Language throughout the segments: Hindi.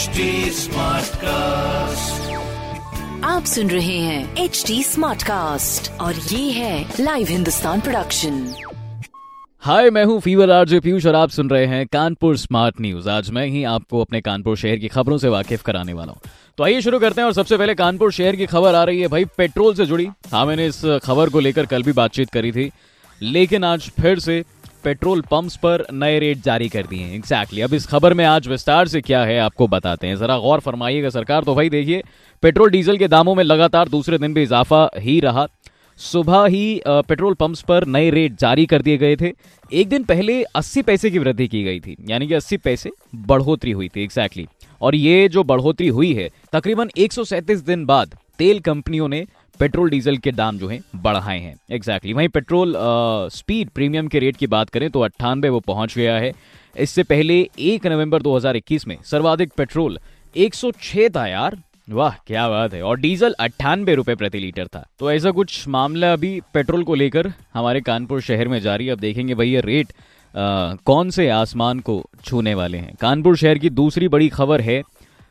HD Smartcast. आप सुन रहे हैं एच डी स्मार्ट कास्ट और ये है लाइव हिंदुस्तान प्रोडक्शन हाय मैं हूँ फीवर आरजे पीयूष और आप सुन रहे हैं कानपुर स्मार्ट न्यूज़ आज मैं ही आपको अपने कानपुर शहर की खबरों से वाकिफ कराने वाला हूँ। तो आइए शुरू करते हैं और सबसे पहले कानपुर शहर की खबर आ रही है भाई पेट्रोल से जुड़ी। हाँ मैंने इस खबर को लेकर कल भी बातचीत करी थी लेकिन आज फिर से पेट्रोल पंप्स पर नए रेट जारी कर दिए हैं। एग्जैक्टली अब इस खबर में आज विस्तार से क्या है आपको बताते हैं। जरा गौर फरमाइएगा, सरकार तो भाई देखिए, पेट्रोल डीजल के दामों में लगातार दूसरे दिन भी इजाफा ही रहा। सुबह ही पेट्रोल पंप्स पर नए रेट जारी कर दिए गए थे। एक दिन पहले 80 पैसे की वृद्धि की गई थी, यानी कि 80 पैसे बढ़ोतरी हुई थी। एग्जैक्टली और ये जो बढ़ोतरी हुई है, तकरीबन एक सौ सैंतीस दिन बाद तेल कंपनियों ने पेट्रोल डीजल के दाम जो है बढ़ाए हैं। एग्जैक्टली वहीं पेट्रोल स्पीड प्रीमियम के रेट की बात करें तो अट्ठानबे वो पहुँच गया है। इससे पहले एक नवंबर 2021 में सर्वाधिक पेट्रोल 106 था यार। वाह क्या बात है। और डीजल अट्ठानबे रुपए प्रति लीटर था। तो ऐसा कुछ मामला अभी पेट्रोल को लेकर हमारे कानपुर शहर में जारी अब देखेंगे भाई ये रेट आ, कौन से आसमान को छूने वाले हैं। कानपुर शहर की दूसरी बड़ी खबर है आ,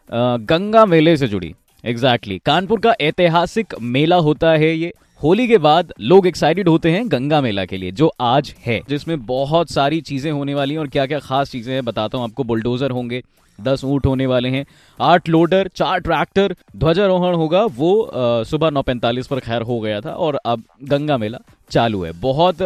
गंगा मेले से जुड़ी। Exactly exactly. कानपुर का ऐतिहासिक मेला होता है ये होली के बाद लोग एक्साइटेड होते हैं गंगा मेला के लिए, जो आज है, जिसमें बहुत सारी चीज़ें होने वाली हैं और क्या क्या खास चीज़ें हैं बताता हूँ, आपको बुलडोजर होंगे, दस ऊँट होने वाले हैं, आठ लोडर चार ट्रैक्टर ध्वजारोहण होगा, वो सुबह नौ पैंतालीस पर खैर हो गया था और अब गंगा मेला चालू है बहुत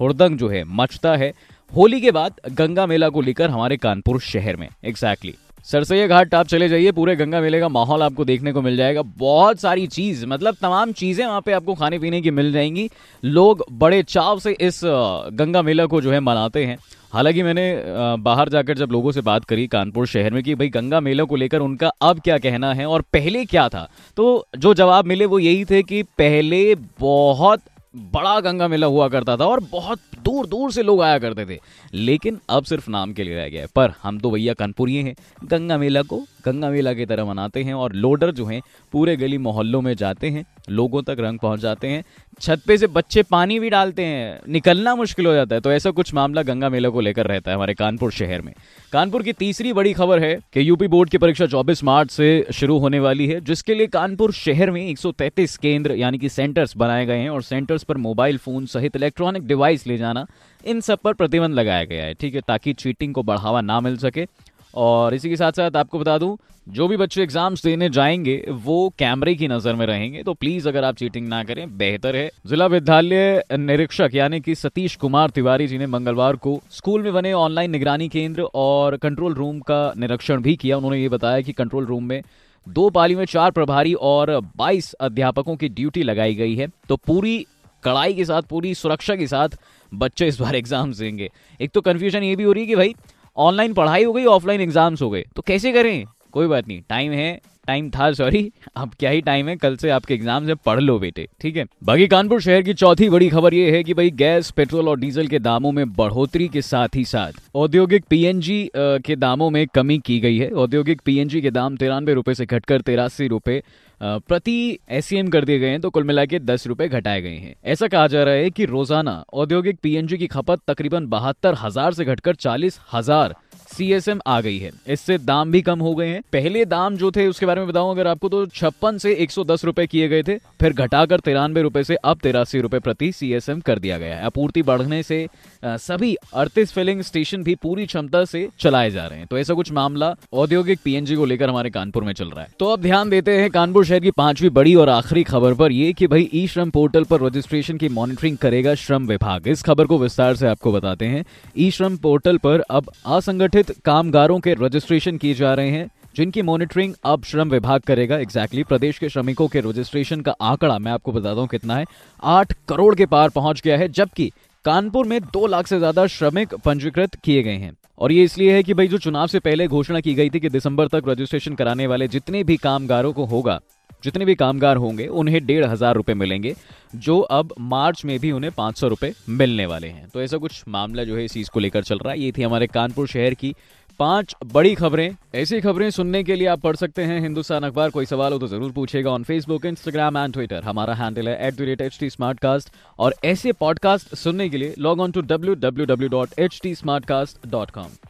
हुड़दंग जो है, मचता है होली के बाद गंगा मेला को लेकर हमारे कानपुर शहर में एग्जैक्टली exactly. सरसैया घाट आप चले जाइए, पूरे गंगा मेले का माहौल आपको देखने को मिल जाएगा। बहुत सारी चीज़ मतलब तमाम चीज़ें वहाँ पे आपको खाने पीने की मिल जाएँगी। लोग बड़े चाव से इस गंगा मेला को जो है मनाते हैं। हालाँकि मैंने बाहर जाकर जब लोगों से बात करी कानपुर शहर में कि भाई गंगा मेला को लेकर उनका अब क्या कहना है और पहले क्या था तो जो जवाब मिले वो यही थे कि पहले बहुत बड़ा गंगा मेला हुआ करता था और बहुत दूर दूर से लोग आया करते थे। लेकिन अब सिर्फ़ नाम के लिए रह गया है। पर हम तो भैया कानपुरी हैं। गंगा मेला को गंगा मेला की तरह मनाते हैं और लोडर जो हैं, पूरे गली मोहल्लों में जाते हैं, लोगों तक रंग पहुँच जाते हैं। छत पे से बच्चे पानी भी डालते हैं। निकलना मुश्किल हो जाता है। तो ऐसा कुछ मामला गंगा मेला को लेकर रहता है हमारे कानपुर शहर में। कानपुर की तीसरी बड़ी खबर है कि यूपी बोर्ड की परीक्षा 24 मार्च से शुरू होने वाली है, जिसके लिए कानपुर शहर में 133 केंद्र, यानी कि सेंटर्स बनाए गए हैं और सेंटर्स पर मोबाइल फ़ोन सहित इलेक्ट्रॉनिक डिवाइस ले जाना, इन सब पर प्रतिबंध लगाया गया है, ठीक है, ताकि चीटिंग को बढ़ावा ना मिल सके। और इसी के साथ साथ आपको बता दूँ, जो भी बच्चे एग्ज़ाम्स देने जाएँगे, वो कैमरे की नज़र में रहेंगे तो प्लीज़ अगर आप चीटिंग ना करें, बेहतर है। जिला विद्यालय निरीक्षक, यानी कि सतीश कुमार तिवारी जी ने मंगलवार को स्कूल में बने ऑनलाइन निगरानी केंद्र और कंट्रोल रूम का निरीक्षण भी किया। उन्होंने ये बताया कि कंट्रोल रूम में दो पाली में चार प्रभारी और 22 अध्यापकों की ड्यूटी लगाई गई है। तो पूरी कड़ाई के साथ, पूरी सुरक्षा के साथ बच्चे इस बार एग्ज़ाम्स देंगे। एक तो कन्फ्यूज़न ये भी हो रही है कि भाई ऑनलाइन पढ़ाई हो गई ऑफलाइन एग्ज़ाम्स हो गए। तो कैसे करें? कोई बात नहीं टाइम है टाइम था सॉरी अब क्या ही टाइम है, कल से आपके एग्ज़ाम से पढ़ लो बेटे, ठीक है? बाकी कानपुर शहर की चौथी बड़ी खबर ये है कि भाई गैस, पेट्रोल और डीजल के दामों में बढ़ोतरी के साथ ही साथ औद्योगिक पीएनजी के दामों में कमी की गई है। औद्योगिक पीएनजी के दाम तिरानवे रुपए से घटकर तिरासी रुपए प्रति एससीएम कर दिए गए हैं तो कुल मिला के दस रुपए घटाए गए हैं। ऐसा कहा जा रहा है कि रोज़ाना औद्योगिक पीएनजी की खपत तकरीबन बहत्तर हज़ार से घटकर चालीस हज़ार सीएसएम आ गई है। इससे दाम भी कम हो गए हैं। पहले दाम जो थे, उसके बारे में बताऊँ अगर आपको तो छप्पन से एक सौ दस रुपए किए गए थे। फिर घटाकर तिरानवे रुपए से अब तिरासी रुपए प्रति सीएसएम कर दिया गया है। आपूर्ति बढ़ने से सभी अड़तीस फिलिंग स्टेशन भी पूरी क्षमता से चलाए जा रहे हैं। तो ऐसा कुछ मामला औद्योगिक पीएनजी को लेकर हमारे कानपुर में चल रहा है। तो अब ध्यान देते हैं कानपुर शहर की पांचवी बड़ी और आखिरी खबर पर यह कि भाई ई श्रम पोर्टल पर रजिस्ट्रेशन की मॉनिटरिंग करेगा श्रम विभाग। इस खबर को विस्तार से आपको बताते हैं। ई श्रम पोर्टल पर अब असंगठित संबंधित कामगारों के रजिस्ट्रेशन किए जा रहे हैं जिनकी मॉनिटरिंग अब श्रम विभाग करेगा। एग्जैक्टली exactly, प्रदेश के श्रमिकों के रजिस्ट्रेशन का आंकड़ा मैं आपको बताता हूँ कितना है। आठ करोड़ के पार पहुँच गया है जबकि कानपुर में दो लाख से ज़्यादा श्रमिक पंजीकृत किए गए हैं। और ये इसलिए है कि भाई जो चुनाव से पहले घोषणा की गई थी कि दिसंबर तक रजिस्ट्रेशन कराने वाले जितने भी कामगारों को होगा जितने भी कामगार होंगे, उन्हें डेढ़ हज़ार रुपए मिलेंगे, जो अब मार्च में भी उन्हें पाँच सौ रुपए मिलने वाले हैं। तो ऐसा कुछ मामला जो है इस चीज़ को लेकर चल रहा है। ये थी हमारे कानपुर शहर की पाँच बड़ी खबरें। ऐसी खबरें सुनने के लिए आप पढ़ सकते हैं हिंदुस्तान अखबार। कोई सवाल हो तो ज़रूर पूछेगा on Facebook Instagram and Twitter हमारा हैंडल है at the rate H T और ऐसे पॉडकास्ट सुनने के लिए log on to W W W dot H T smart cast dot com